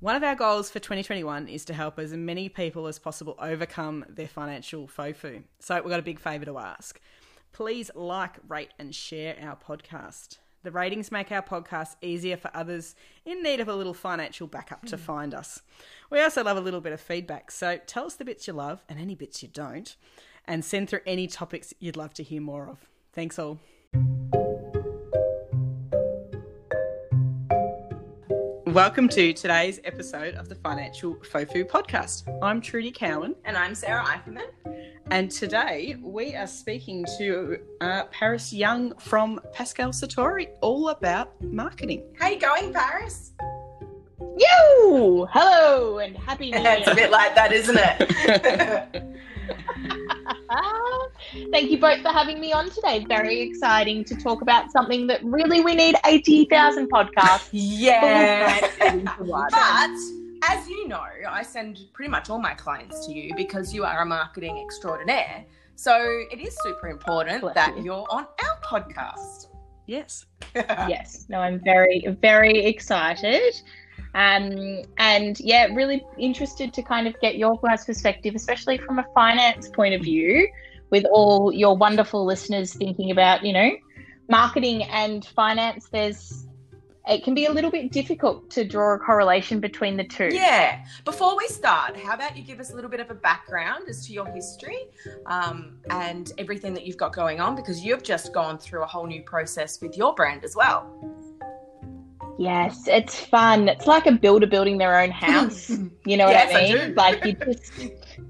One of our goals for 2021 is to help as many people as possible overcome their financial FOFU. So we've got a big favour to ask. Please like, rate, and share our podcast. The ratings make our podcast easier for others in need of a little financial backup to hmm. find us. We also love a little bit of feedback, so tell us the bits you love and any bits you don't, and send through any topics you'd love to hear more of. Thanks all. Welcome to today's episode of the Financial FOFU podcast. I'm Trudy Cowan. And I'm Sarah Eiferman. And today we are speaking to uh, Paris Young from Pascal Satori all about marketing. How you going, Paris? Yo! Hello and happy new year. it's a bit like that, isn't it? Thank you both for having me on today. Very exciting to talk about something that really we need 80,000 podcasts. yeah. but as you know, I send pretty much all my clients to you because you are a marketing extraordinaire. So it is super important Bless that you. you're on our podcast. Yes. yes, no, I'm very, very excited. Um, and yeah, really interested to kind of get your guys' perspective, especially from a finance point of view, with all your wonderful listeners thinking about, you know, marketing and finance. There's it can be a little bit difficult to draw a correlation between the two. Yeah. Before we start, how about you give us a little bit of a background as to your history um, and everything that you've got going on because you've just gone through a whole new process with your brand as well. Yes, it's fun. It's like a builder building their own house. You know what Yes, I I mean? do. like you're just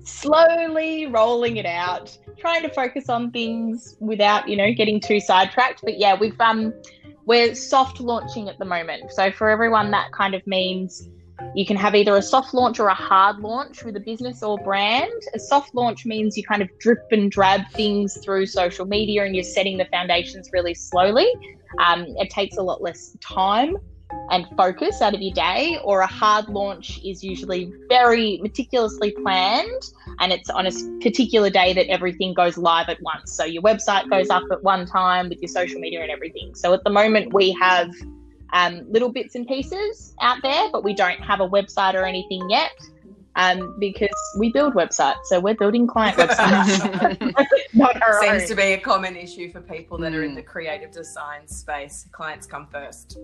slowly rolling it out, trying to focus on things without, you know, getting too sidetracked. But yeah, we've um we're soft launching at the moment. So for everyone that kind of means you can have either a soft launch or a hard launch with a business or brand. A soft launch means you kind of drip and drab things through social media and you're setting the foundations really slowly. Um, it takes a lot less time and focus out of your day, or a hard launch is usually very meticulously planned and it's on a particular day that everything goes live at once. So your website goes up at one time with your social media and everything. So at the moment, we have um, little bits and pieces out there, but we don't have a website or anything yet. Um, because we build websites, so we're building client websites, not our Seems own. to be a common issue for people that are in the creative design space. Clients come first.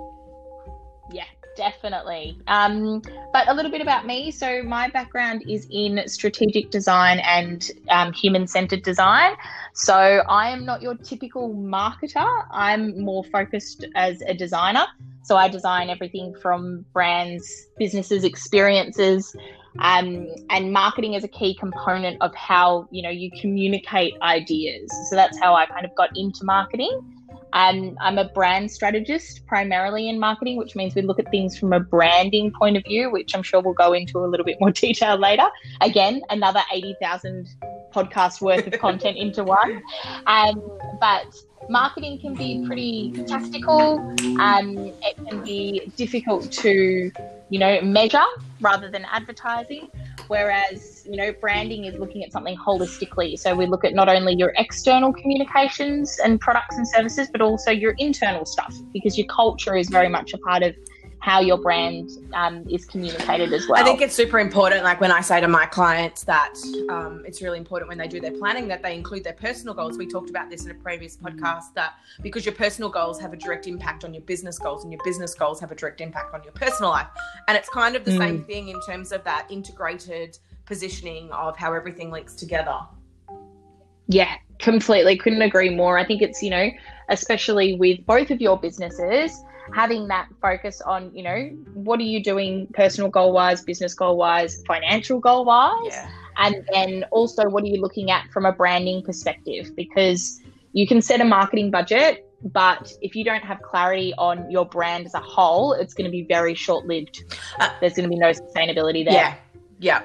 Yeah, definitely. Um, but a little bit about me. So, my background is in strategic design and um, human centered design. So, I am not your typical marketer. I'm more focused as a designer. So, I design everything from brands, businesses, experiences. Um, and marketing is a key component of how you know you communicate ideas. So that's how I kind of got into marketing. Um, I'm a brand strategist primarily in marketing, which means we look at things from a branding point of view, which I'm sure we'll go into a little bit more detail later. Again, another 80,000 podcast worth of content into one. Um, but marketing can be pretty tactical. Um, it can be difficult to, you know, measure rather than advertising. Whereas, you know, branding is looking at something holistically. So we look at not only your external communications and products and services, but also your internal stuff because your culture is very much a part of how your brand um, is communicated as well. I think it's super important. Like when I say to my clients that um, it's really important when they do their planning that they include their personal goals. We talked about this in a previous podcast that because your personal goals have a direct impact on your business goals and your business goals have a direct impact on your personal life. And it's kind of the same thing in terms of that integrated positioning of how everything links together. Yeah, completely. Couldn't agree more. I think it's, you know, especially with both of your businesses, having that focus on, you know, what are you doing personal goal wise, business goal wise, financial goal wise? And then also, what are you looking at from a branding perspective? Because you can set a marketing budget, but if you don't have clarity on your brand as a whole, it's going to be very short lived. Uh, There's going to be no sustainability there. Yeah. Yeah.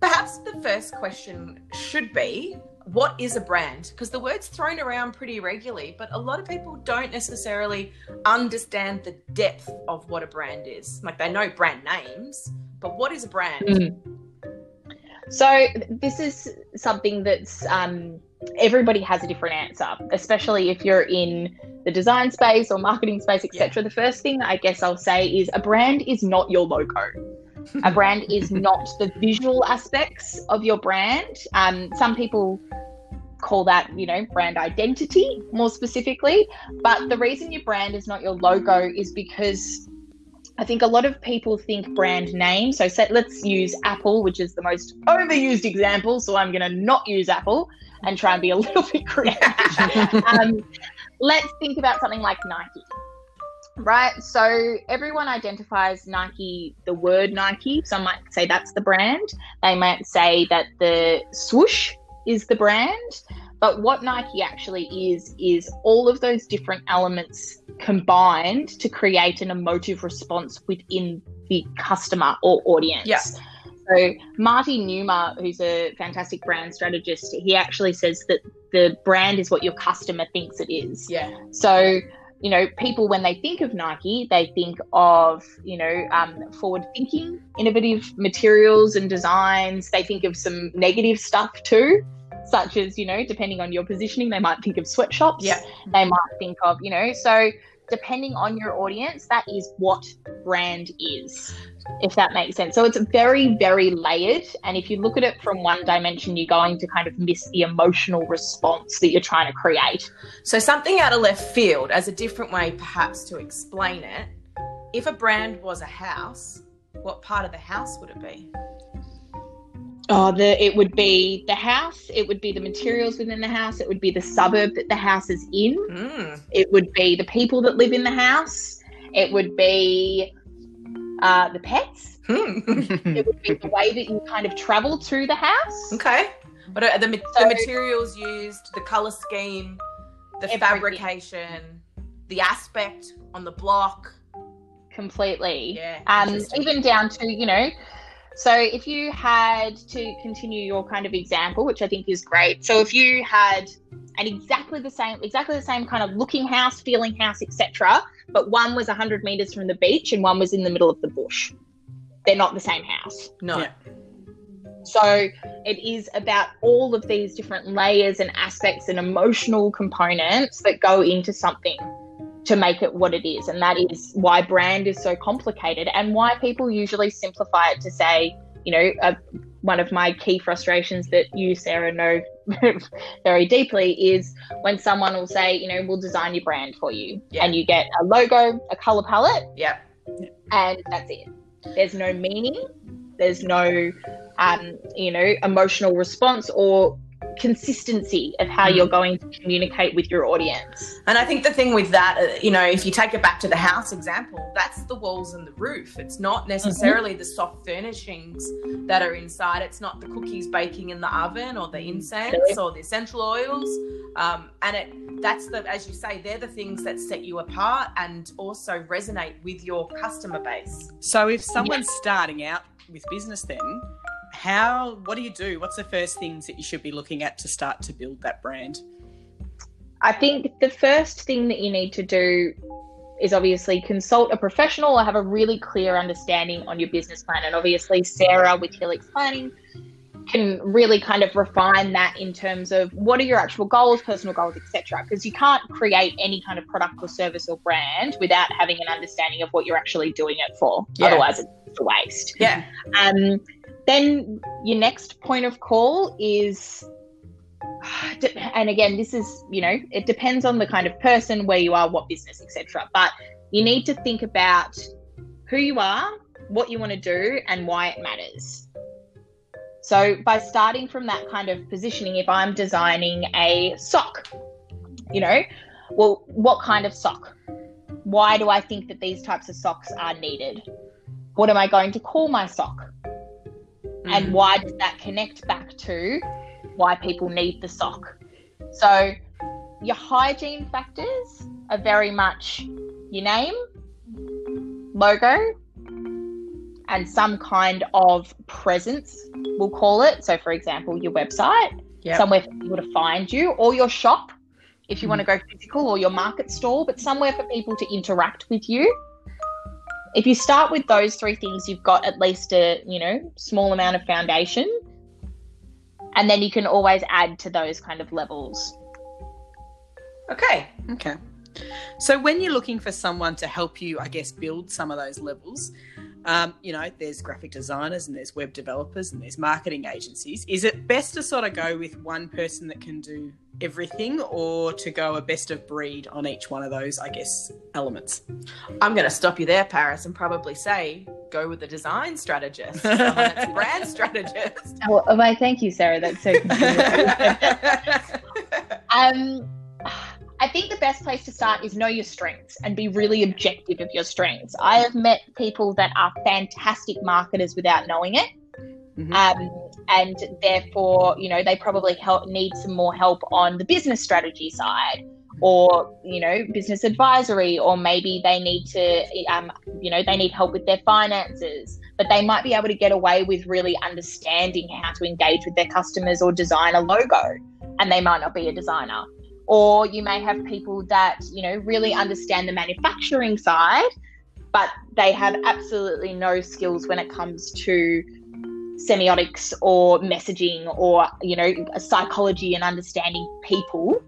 Perhaps the first question should be what is a brand? Because the word's thrown around pretty regularly, but a lot of people don't necessarily understand the depth of what a brand is. Like they know brand names, but what is a brand? Mm. So this is something that's um, everybody has a different answer, especially if you're in the design space or marketing space, etc. The first thing I guess I'll say is a brand is not your logo. A brand is not the visual aspects of your brand. Um, some people call that, you know, brand identity more specifically. But the reason your brand is not your logo is because I think a lot of people think brand name. So set, let's use Apple, which is the most overused example. So I'm going to not use Apple and try and be a little bit creative. um, let's think about something like Nike. Right. So everyone identifies Nike, the word Nike. Some might say that's the brand. They might say that the swoosh is the brand. But what Nike actually is, is all of those different elements combined to create an emotive response within the customer or audience. Yeah. So Marty Neumeier, who's a fantastic brand strategist, he actually says that the brand is what your customer thinks it is. Yeah. So, you know, people when they think of Nike, they think of, you know, um, forward thinking, innovative materials and designs. They think of some negative stuff too, such as, you know, depending on your positioning, they might think of sweatshops. Yeah. They might think of, you know, so depending on your audience, that is what brand is, if that makes sense. So it's very, very layered. And if you look at it from one dimension, you're going to kind of miss the emotional response that you're trying to create. So, something out of left field, as a different way perhaps to explain it, if a brand was a house, what part of the house would it be? Oh, the it would be the house, it would be the materials within the house, it would be the suburb that the house is in, Mm. it would be the people that live in the house, it would be uh, the pets, Hmm. it would be the way that you kind of travel to the house. okay. What are the, ma- So- the materials used, the color scheme, the Everything. fabrication, the aspect on the block? completely. Yeah. Um, even down to, you know, so if you had to continue your kind of example, which I think is great. So if you had an exactly the same, exactly the same kind of looking house, feeling house, etc., but one was 100 meters from the beach and one was in the middle of the bush, they're not the same house. no. Yeah. So it is about all of these different layers and aspects and emotional components that go into something to make it what it is. And that is why brand is so complicated and why people usually simplify it to say, you know, uh, one of my key frustrations that you, Sarah, know very deeply is when someone will say, you know, we'll design your brand for you. Yeah. And you get a logo, a color palette, Yep. and that's it. There's no meaning. There's no, um, you know, emotional response or consistency of how Mm. you're going to communicate with your audience. And I think the thing with that, uh, you know, if you take it back to the house example, that's the walls and the roof. It's not necessarily the soft furnishings that are inside. It's not the cookies baking in the oven or the incense or the essential oils. Um, and it that's the, as you say, they're the things that set you apart and also resonate with your customer base. So if someone's starting out with business, then how? What do you do? What's the first things that you should be looking at to start to build that brand? I think the first thing that you need to do is obviously consult a professional or have a really clear understanding on your business plan. And obviously, Sarah with Helix Planning can really kind of refine that in terms of what are your actual goals, personal goals, etc. Because you can't create any kind of product or service or brand without having an understanding of what you're actually doing it for. Yeah. Otherwise, it's a waste. Yeah. Um, then your next point of call is, and again, this is you know it depends on the kind of person, where you are, what business, etc. But you need to think about who you are, what you want to do, and why it matters. So by starting from that kind of positioning, if I'm designing a sock, you know, well, what kind of sock? Why do I think that these types of socks are needed? What am I going to call my sock? And mm. why does that connect back to why people need the sock? So your hygiene factors are very much your name logo and some kind of presence we'll call it. So for example your website. Yep. somewhere for people to find you or your shop if you mm. want to go physical or your market stall but somewhere for people to interact with you if you start with those three things you've got at least a you know small amount of foundation and then you can always add to those kind of levels Okay. Okay. So when you're looking for someone to help you, I guess, build some of those levels, um, you know, there's graphic designers and there's web developers and there's marketing agencies. Is it best to sort of go with one person that can do everything or to go a best of breed on each one of those, I guess, elements? I'm going to stop you there, Paris, and probably say go with the design strategist, someone a brand strategist. Oh, oh, why, thank you, Sarah. That's so um, I think the best place to start is know your strengths and be really objective of your strengths. I have met people that are fantastic marketers without knowing it. Mm-hmm. Um, and therefore, you know, they probably help need some more help on the business strategy side or, you know, business advisory, or maybe they need to, um, you know, they need help with their finances, but they might be able to get away with really understanding how to engage with their customers or design a logo. And they might not be a designer or you may have people that you know really understand the manufacturing side but they have absolutely no skills when it comes to semiotics or messaging or you know psychology and understanding people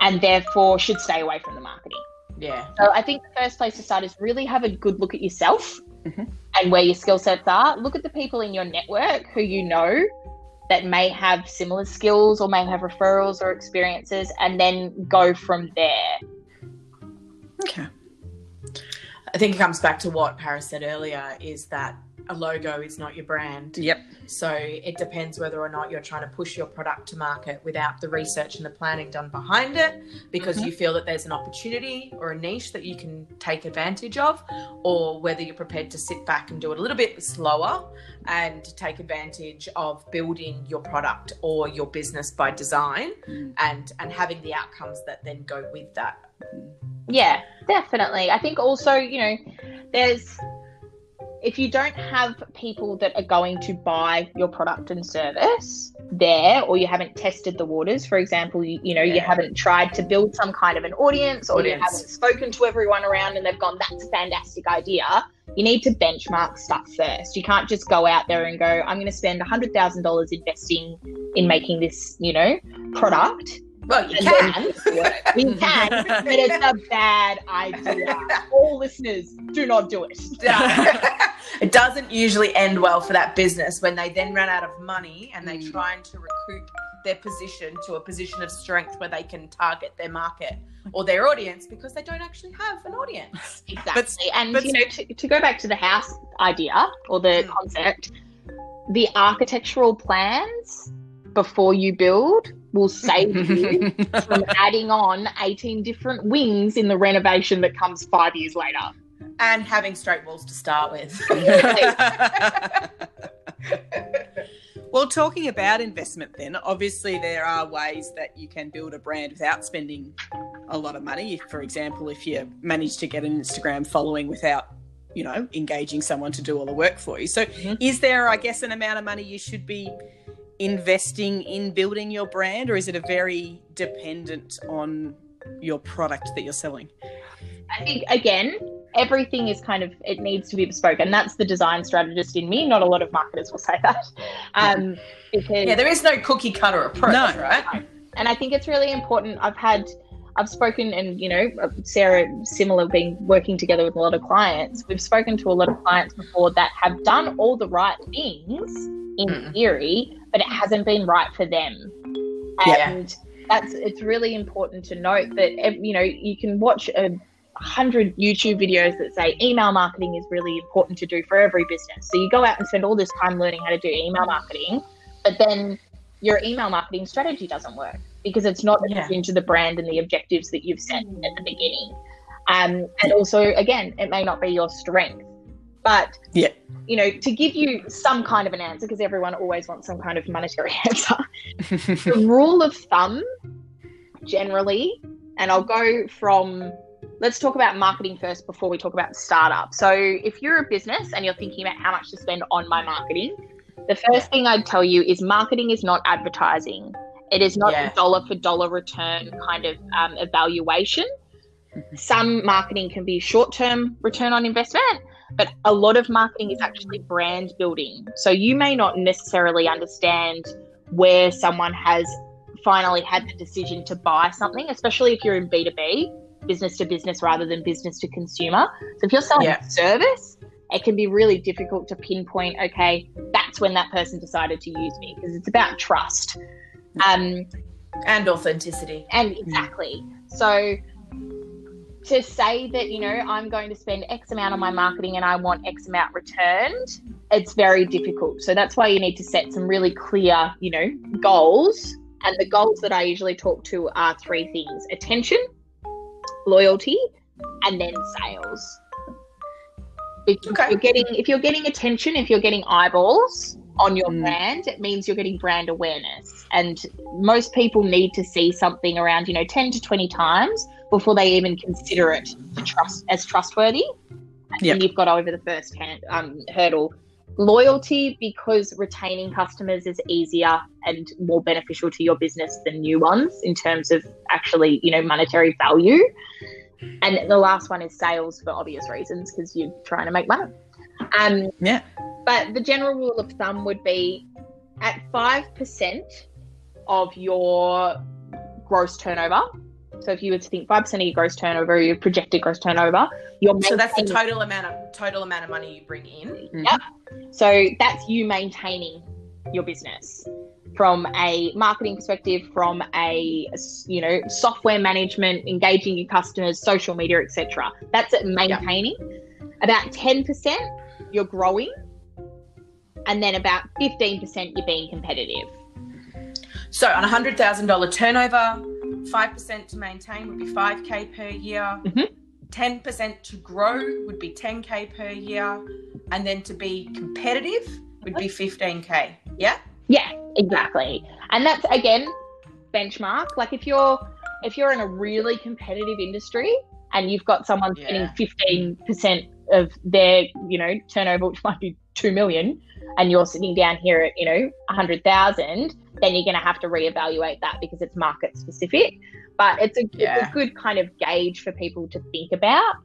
and therefore should stay away from the marketing. Yeah. So i think the first place to start is really have a good look at yourself mm-hmm. and where your skill sets are. Look at the people in your network who you know that may have similar skills or may have referrals or experiences and then go from there. Okay. I think it comes back to what Paris said earlier is that a logo is not your brand. Yep. So it depends whether or not you're trying to push your product to market without the research and the planning done behind it because mm-hmm. you feel that there's an opportunity or a niche that you can take advantage of, or whether you're prepared to sit back and do it a little bit slower and take advantage of building your product or your business by design mm. and and having the outcomes that then go with that. Yeah, definitely. I think also, you know, there's if you don't have people that are going to buy your product and service there or you haven't tested the waters for example you, you know yeah. you haven't tried to build some kind of an audience or audience. you haven't spoken to everyone around and they've gone that's a fantastic idea you need to benchmark stuff first you can't just go out there and go i'm going to spend $100000 investing in making this you know product well, you can. we can, but it's a bad idea. All listeners, do not do it. it doesn't usually end well for that business when they then run out of money and they mm. trying to recoup their position to a position of strength where they can target their market or their audience because they don't actually have an audience. Exactly. But, and but, you know, to, to, go back to the house idea or the mm. concept, the architectural plans before you build will save you from adding on 18 different wings in the renovation that comes five years later. And having straight walls to start with. well, talking about investment, then, obviously, there are ways that you can build a brand without spending a lot of money. For example, if you manage to get an Instagram following without you know, engaging someone to do all the work for you. So, mm-hmm. is there, I guess, an amount of money you should be investing in building your brand, or is it a very dependent on your product that you're selling? I think again, everything is kind of it needs to be bespoke, and that's the design strategist in me. Not a lot of marketers will say that, um, because yeah, there is no cookie cutter approach, no. right? And I think it's really important. I've had I've spoken, and you know, Sarah, similar, being working together with a lot of clients. We've spoken to a lot of clients before that have done all the right things in mm. theory, but it hasn't been right for them. And yeah. that's it's really important to note that you know you can watch a hundred YouTube videos that say email marketing is really important to do for every business. So you go out and spend all this time learning how to do email marketing, but then your email marketing strategy doesn't work because it's not yeah. into the brand and the objectives that you've set at the beginning. Um, and also, again, it may not be your strength. But yeah, you know, to give you some kind of an answer, because everyone always wants some kind of monetary answer. the rule of thumb, generally, and I'll go from let's talk about marketing first before we talk about startup. So if you're a business and you're thinking about how much to spend on my marketing, the first thing I'd tell you is marketing is not advertising. It is not yeah. a dollar for dollar return kind of um, evaluation. Mm-hmm. Some marketing can be short term return on investment, but a lot of marketing is actually brand building. So you may not necessarily understand where someone has finally had the decision to buy something, especially if you're in B2B, business to business rather than business to consumer. So if you're selling yeah. a service, it can be really difficult to pinpoint, okay, that's when that person decided to use me because it's about trust. Um, and authenticity. and exactly. So to say that, you know, I'm going to spend X amount on my marketing and I want X amount returned, it's very difficult. So that's why you need to set some really clear, you know, goals. And the goals that I usually talk to are three things attention, loyalty, and then sales. If Okay. you're getting if you're getting attention, if you're getting eyeballs on your Mm. brand, it means you're getting brand awareness. And most people need to see something around, you know, 10 to 20 times before they even consider it to trust as trustworthy. And Yep. you've got over the first hand, um, hurdle. Loyalty, because retaining customers is easier and more beneficial to your business than new ones in terms of actually, you know, monetary value. And the last one is sales for obvious reasons because you're trying to make money. Um, Yeah. but the general rule of thumb would be at 5% of your gross turnover. So if you were to think 5% of your gross turnover, your projected gross turnover, you're So that's the total amount of total amount of money you bring in. Yep. So that's you maintaining your business from a marketing perspective, from a you know software management, engaging your customers, social media, etc. That's it maintaining. About ten percent you're growing, and then about fifteen percent you're being competitive. So on a hundred thousand dollar turnover, five percent to maintain would be five k per year. Mhm. 10% to grow would be 10k per year, and then to be competitive would be 15k. Yeah. Yeah, exactly. And that's again benchmark. Like if you're if you're in a really competitive industry and you've got someone spending fifteen percent of their, you know, turnover, which might be two million, and you're sitting down here at, you know, a hundred thousand, then you're gonna have to reevaluate that because it's market specific. But it's a, it's a good kind of gauge for people to think about.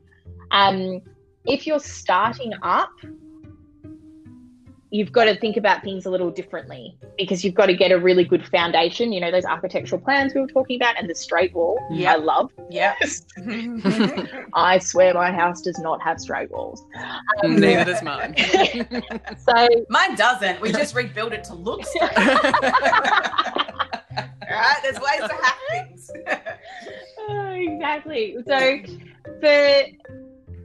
Um, if you're starting up, you've got to think about things a little differently because you've got to get a really good foundation. You know, those architectural plans we were talking about and the straight wall. Yeah. I love. Yeah. I swear my house does not have straight walls. Um, Neither does mine. So, Mine doesn't. We just rebuilt it to look straight. All right. There's ways to hack things. Oh, exactly. So, for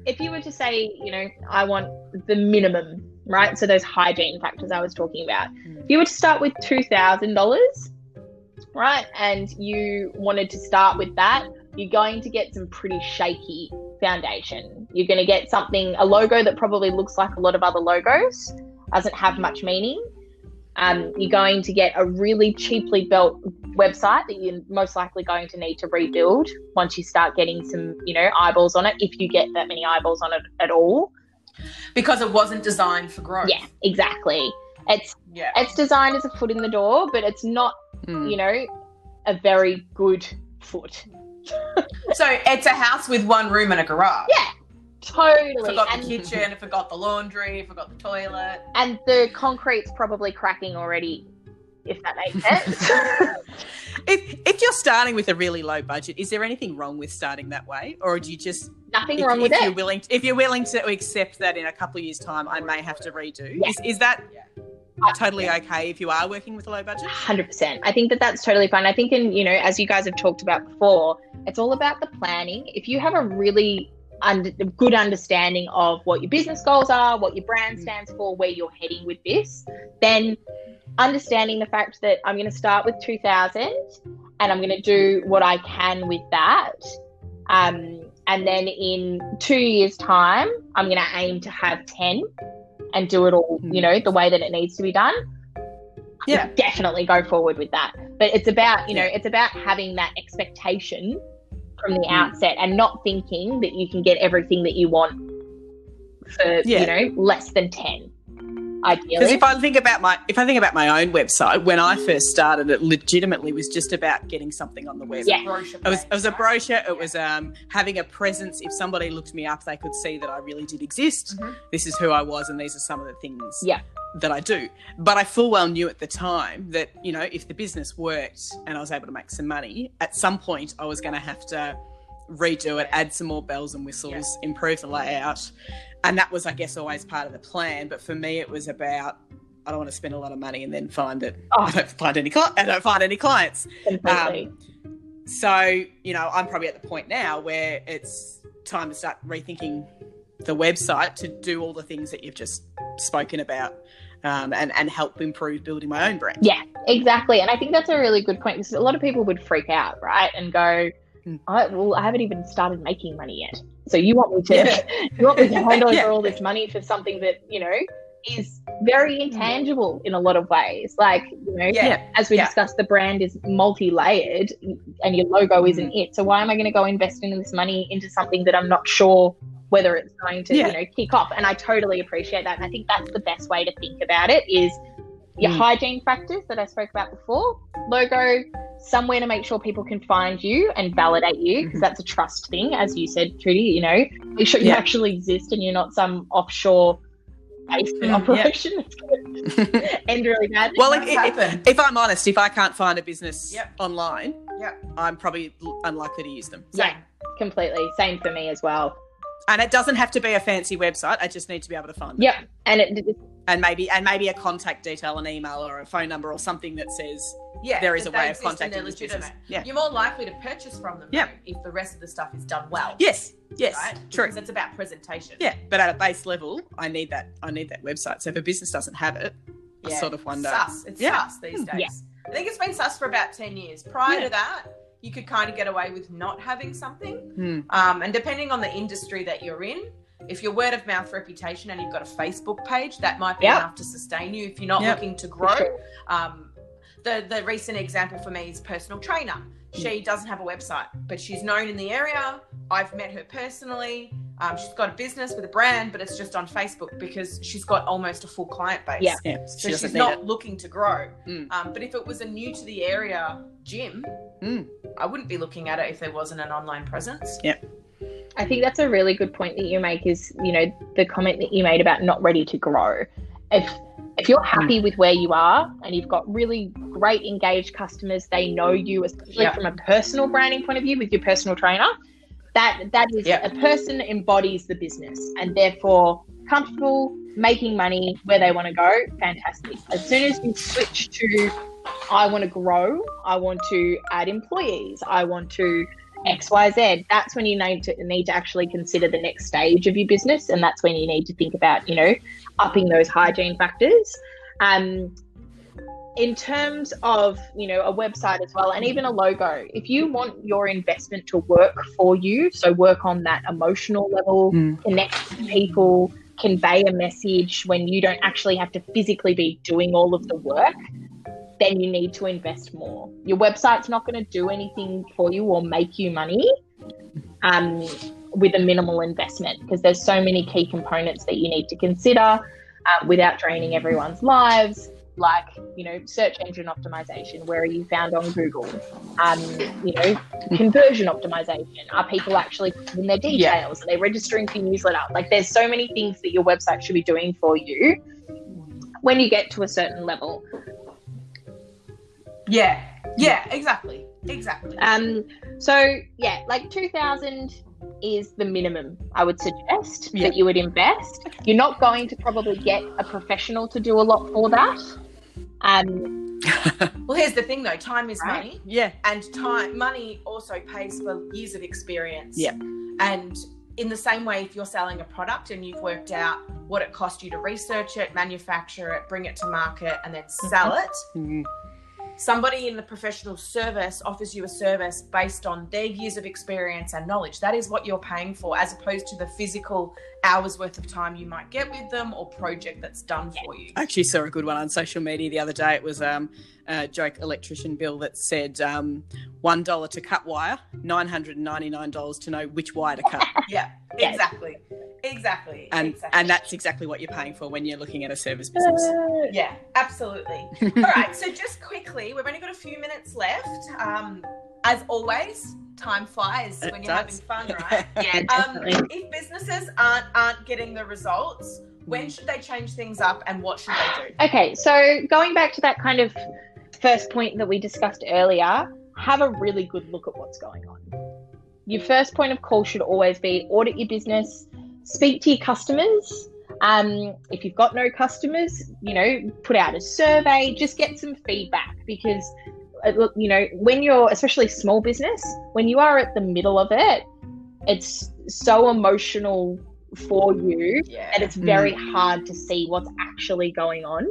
if you were to say, you know, I want the minimum, right? So those hygiene factors I was talking about. If you were to start with two thousand dollars, right, and you wanted to start with that, you're going to get some pretty shaky foundation. You're going to get something, a logo that probably looks like a lot of other logos, doesn't have much meaning. Um, you're going to get a really cheaply built website that you're most likely going to need to rebuild once you start getting some, you know, eyeballs on it, if you get that many eyeballs on it at all. Because it wasn't designed for growth. Yeah, exactly. It's Yeah. it's designed as a foot in the door, but it's not, Mm. you know, a very good foot. So it's a house with one room and a garage. Yeah, totally. Forgot And, the kitchen, forgot the laundry, forgot the toilet. and the concrete's probably cracking already, if that makes sense. If, if you're starting with a really low budget, is there anything wrong with starting that way, or do you just Nothing if, wrong with if you're it. willing if you're willing to accept that in a couple of years' time, I may have to redo? Yeah. Is, is that uh, Yeah. totally okay if you are working with a low budget? Hundred percent. I think that that's totally fine. I think, in you know, as you guys have talked about before, it's all about the planning. If you have a really under, good understanding of what your business goals are, what your brand stands for, where you're heading with this, then understanding the fact that I'm going to start with two thousand and I'm going to do what I can with that. Um, and then in two years' time, I'm going to aim to have 10 and do it all, you know, the way that it needs to be done. Yeah. Definitely go forward with that. But it's about, you know, it's about having that expectation from the mm. outset and not thinking that you can get everything that you want for, Yeah. you know, less than 10. Because if I think about my if I think about my own website, when I first started, it legitimately was just about getting something on the web. Yeah. Brochure It was, it was a brochure. It was um, having a presence. If somebody looked me up, they could see that I really did exist. Mhm. This is who I was, and these are some of the things Yeah. that I do. But I full well knew at the time that you know if the business worked and I was able to make some money, at some point I was going to have to redo it, add some more bells and whistles, improve the layout. and that was, I guess, always part of the plan. But for me, it was about I don't want to spend a lot of money and then find that Oh. I don't find any cli- I don't find any clients. Completely. So you know, I'm probably at the point now where it's time to start rethinking the website to do all the things that you've just spoken about. Um, and, and help improve building my own brand. Yeah, exactly. And I think that's a really good point because a lot of people would freak out, right? And go. I, well, I haven't even started making money yet. So you want me to, Yeah. you want me to hand over Yeah. all this money for something that, you know, is very intangible in a lot of ways. Like, you know, Yeah. as we discussed, the brand is multi-layered and your logo isn't Mm. it. So why am I going to go investing this money into something that I'm not sure whether it's going to, you know, kick off? And I totally appreciate that. And I think that's the best way to think about it is your Mm. hygiene factors that I spoke about before, logo, somewhere to make sure people can find you and validate you because that's a trust thing, as you said, Trudy. You know, make sure you Yeah. actually exist and you're not some offshore basement Mm, operation that's going to end really badly. Well, That's if, if, I'm honest, if I can't find a business Yep. online, Yep. I'm probably unlikely to use them. yeah, completely. Same for me as well. And it doesn't have to be a fancy website. I just need to be able to find them. Yep, and it, it- And maybe and maybe a contact detail, an email or a phone number or something that says Yeah, there is a way of contacting they're this business. legitimate. Yeah. You're more likely to purchase from them Yeah. if the rest of the stuff is done well. Yes. Yes. Right? True. Because it's about presentation. Yeah. But at a base level, I need that I need that website. So if a business doesn't have it, I sort of wonder. Sus. It's Yeah. sus these Hmm. days. Yeah. I think it's been sus for about 10 years. Prior Yeah. to that, you could kind of get away with not having something. Hmm. Um, and depending on the industry that you're in, if your word of mouth reputation and you've got a Facebook page, that might be Yep. enough to sustain you if you're not Yep. looking to grow. sure. Um, the the recent example for me is personal trainer. She doesn't have a website, but she's known in the area. I've met her personally. Um, she's got a business with a brand, but it's just on Facebook because she's got almost a full client base. Yeah. Yeah. So She doesn't she's not it. looking to grow. Mm. Um, but if it was a new to the area gym, Mm. I wouldn't be looking at it if there wasn't an online presence. Yeah. I think that's a really good point that you make is, you know, the comment that you made about not ready to grow. If if you're happy with where you are and you've got really great engaged customers, they know you, especially Yeah. from a personal branding point of view with your personal trainer, that that is Yeah. a person embodies the business and therefore comfortable making money where they want to go, fantastic. As soon as you switch to I want to grow, I want to add employees, I want to XYZ, that's when you need to need to actually consider the next stage of your business. And that's when you need to think about, you know, upping those hygiene factors. Um, in terms of, you know, a website as well, and even a logo, if you want your investment to work for you, so work on that emotional level, Mm. connect with people, convey a message when you don't actually have to physically be doing all of the work, then you need to invest more. Your website's not going to do anything for you or make you money um, with a minimal investment because there's so many key components that you need to consider uh, without draining everyone's lives. Like, you know, search engine optimization. Where are you found on Google? Um, you know, conversion optimization. Are people actually in their details? Are they registering for newsletter? Like, there's so many things that your website should be doing for you when you get to a certain level. Yeah, yeah, exactly, exactly. Um, so yeah, like two thousand is the minimum I would suggest Yeah. that you would invest. You're not going to probably get a professional to do a lot for that. Um, well, here's the thing though: time is Right. money, yeah. and time money also pays for years of experience. Yeah. And in the same way, if you're selling a product and you've worked out what it cost you to research it, manufacture it, bring it to market, and then sell it, Mm. Somebody in the professional service offers you a service based on their years of experience and knowledge. That is what you're paying for, as opposed to the physical hours worth of time you might get with them or project that's done for you. I actually saw a good one on social media the other day. It was um, a joke electrician bill that said um, one dollar to cut wire, nine hundred and ninety nine dollars to know which wire to cut, Yeah, exactly. Exactly. and exactly. and that's exactly what you're paying for when you're looking at a service business. Yeah, absolutely. All right, so just quickly, we've only got a few minutes left. Um, as always, time flies It when you're does. having fun, right? yeah, Um, if businesses aren't aren't getting the results, when should they change things up, and what should they do? Okay, so going back to that kind of first point that we discussed earlier, have a really good look at what's going on. Your first point of call should always be audit your business, speak to your customers. Um, if you've got no customers, you know, put out a survey, just get some feedback because, uh, look, you know, when you're, especially small business, when you are at the middle of it, it's so emotional for you Yeah. and it's very hard to see what's actually going on.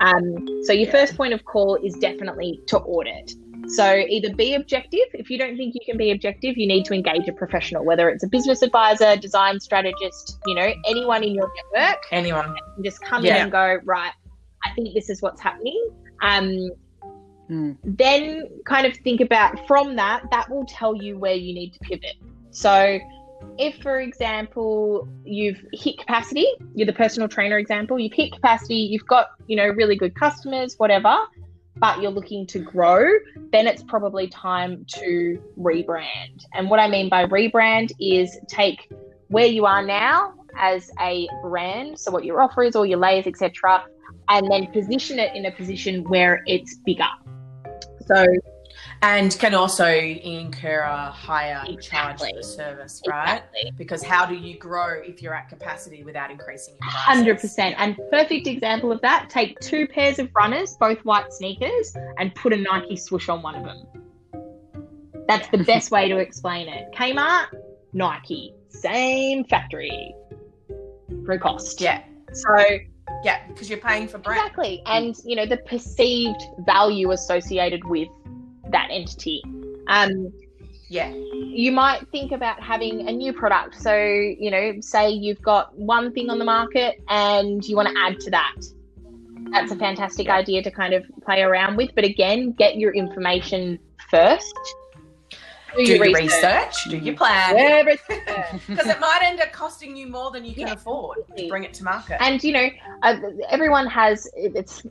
Um, so your first point of call is definitely to audit. So either be objective. If you don't think you can be objective, you need to engage a professional, whether it's a business advisor, design strategist, you know, anyone in your network. Anyone? Just come Yeah. in and go, right, I think this is what's happening. Um, Mm. then kind of think about from that, that will tell you where you need to pivot. So if for example you've hit capacity you're the personal trainer example you've hit capacity you've got you know really good customers whatever but you're looking to grow then it's probably time to rebrand. And what i mean by rebrand is take where you are now as a brand so what your offer is all your layers etc and then position it in a position where it's bigger. So And can also incur a higher charge for the service, right? exactly Because how do you grow if you're at capacity without increasing your prices? Hundred percent. And perfect example of that. Take two pairs of runners, both white sneakers, and put a Nike swoosh on one of them. That's the best way to explain it. Kmart, Nike, same factory for cost. Yeah, So yeah, because you're paying for brand. exactly, and you know the perceived value associated with that entity. Um, Yeah, you might think about having a new product. So, you know, say you've got one thing on the market and you want to add to that. That's a fantastic idea to kind of play around with. But again, get your information first. do your research, do your plan. Because it might end up costing you more than you can Yeah, afford to bring it to market. and you know uh, everyone has it's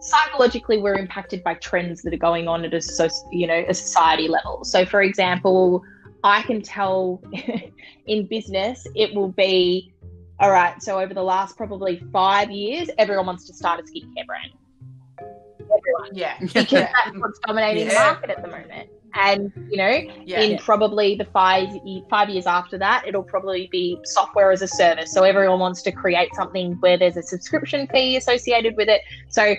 psychologically we're impacted by trends that are going on at a so you know a society level. So for example i can tell in business it will be all right so over the last probably five years everyone wants to start a skincare brand. Everyone yeah, because that's what's dominating the market at the moment and you know yeah. in probably the five five years after that, it'll probably be software as a service. So everyone wants to create something where there's a subscription fee associated with it. So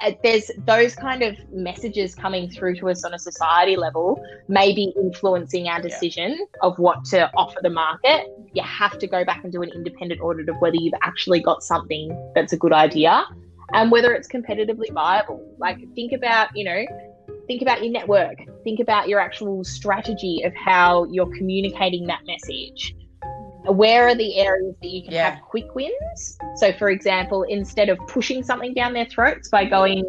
uh, there's those kind of messages coming through to us on a society level, maybe influencing our decision of what to offer the market. You have to go back and do an independent audit of whether you've actually got something that's a good idea and whether it's competitively viable. Like think about, you know, think about your network. Think about your actual strategy of how you're communicating that message. Where are the areas that you can Yeah. have quick wins? So for example instead of pushing something down their throats by going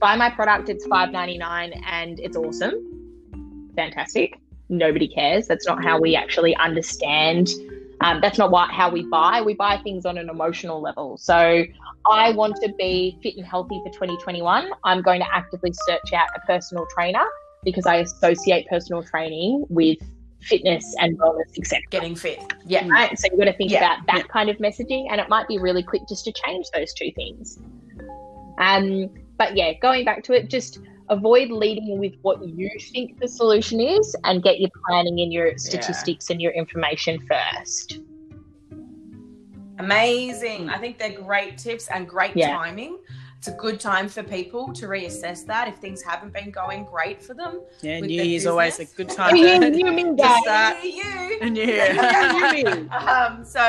buy my product it's 5.99 and it's awesome. Fantastic. Nobody cares. That's not how we actually understand um, that's not what, how we buy we buy things on an emotional level so I want to be fit and healthy for 2021, I'm going to actively search out a personal trainer because I associate personal training with fitness and wellness, etc. Getting fit. Yeah, Right? So you've got to think Yeah, about that kind of messaging, and it might be really quick just to change those two things. Um, but yeah, going back to it, just avoid leading with what you think the solution is, and get your planning and your statistics and your information first. amazing. I think they're great tips and great Yeah. timing. It's a good time for people to reassess that if things haven't been going great for them. Yeah, New the Year's always a good time You, to, you mean to start you. a new year. um, so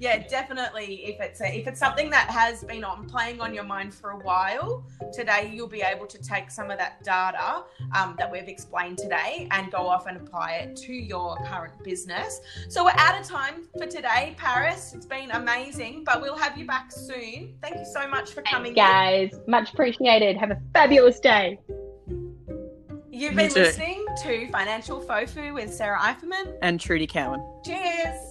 yeah, definitely. If it's a, if it's something that has been on playing on your mind for a while, today you'll be able to take some of that data um, that we've explained today and go off and apply it to your current business. So we're out of time for today, Paris. It's been amazing, but we'll have you back soon. Thank you so much for coming. in. guys. Much appreciated. Have a fabulous day. You've been listening to Financial Fofu with Sarah Eiferman. And Trudy Cowan. Cheers.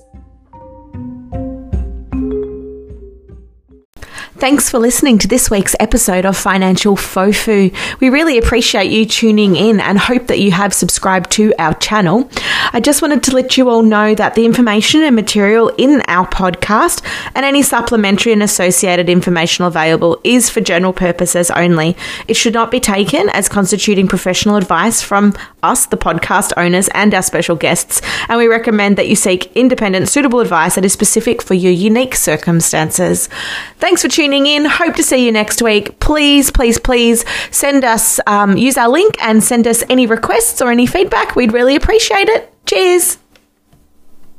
Thanks for listening to this week's episode of Financial Fofu. We really appreciate you tuning in and hope that you have subscribed to our channel. I just wanted to let you all know that the information and material in our podcast and any supplementary and associated information available is for general purposes only. It should not be taken as constituting professional advice from us, the podcast owners, and our special guests, and we recommend that you seek independent, suitable advice that is specific for your unique circumstances. Thanks for tuning in. Hope to see you next week. Please, please, please send us, um, use our link and send us any requests or any feedback. We'd really appreciate it. Cheers.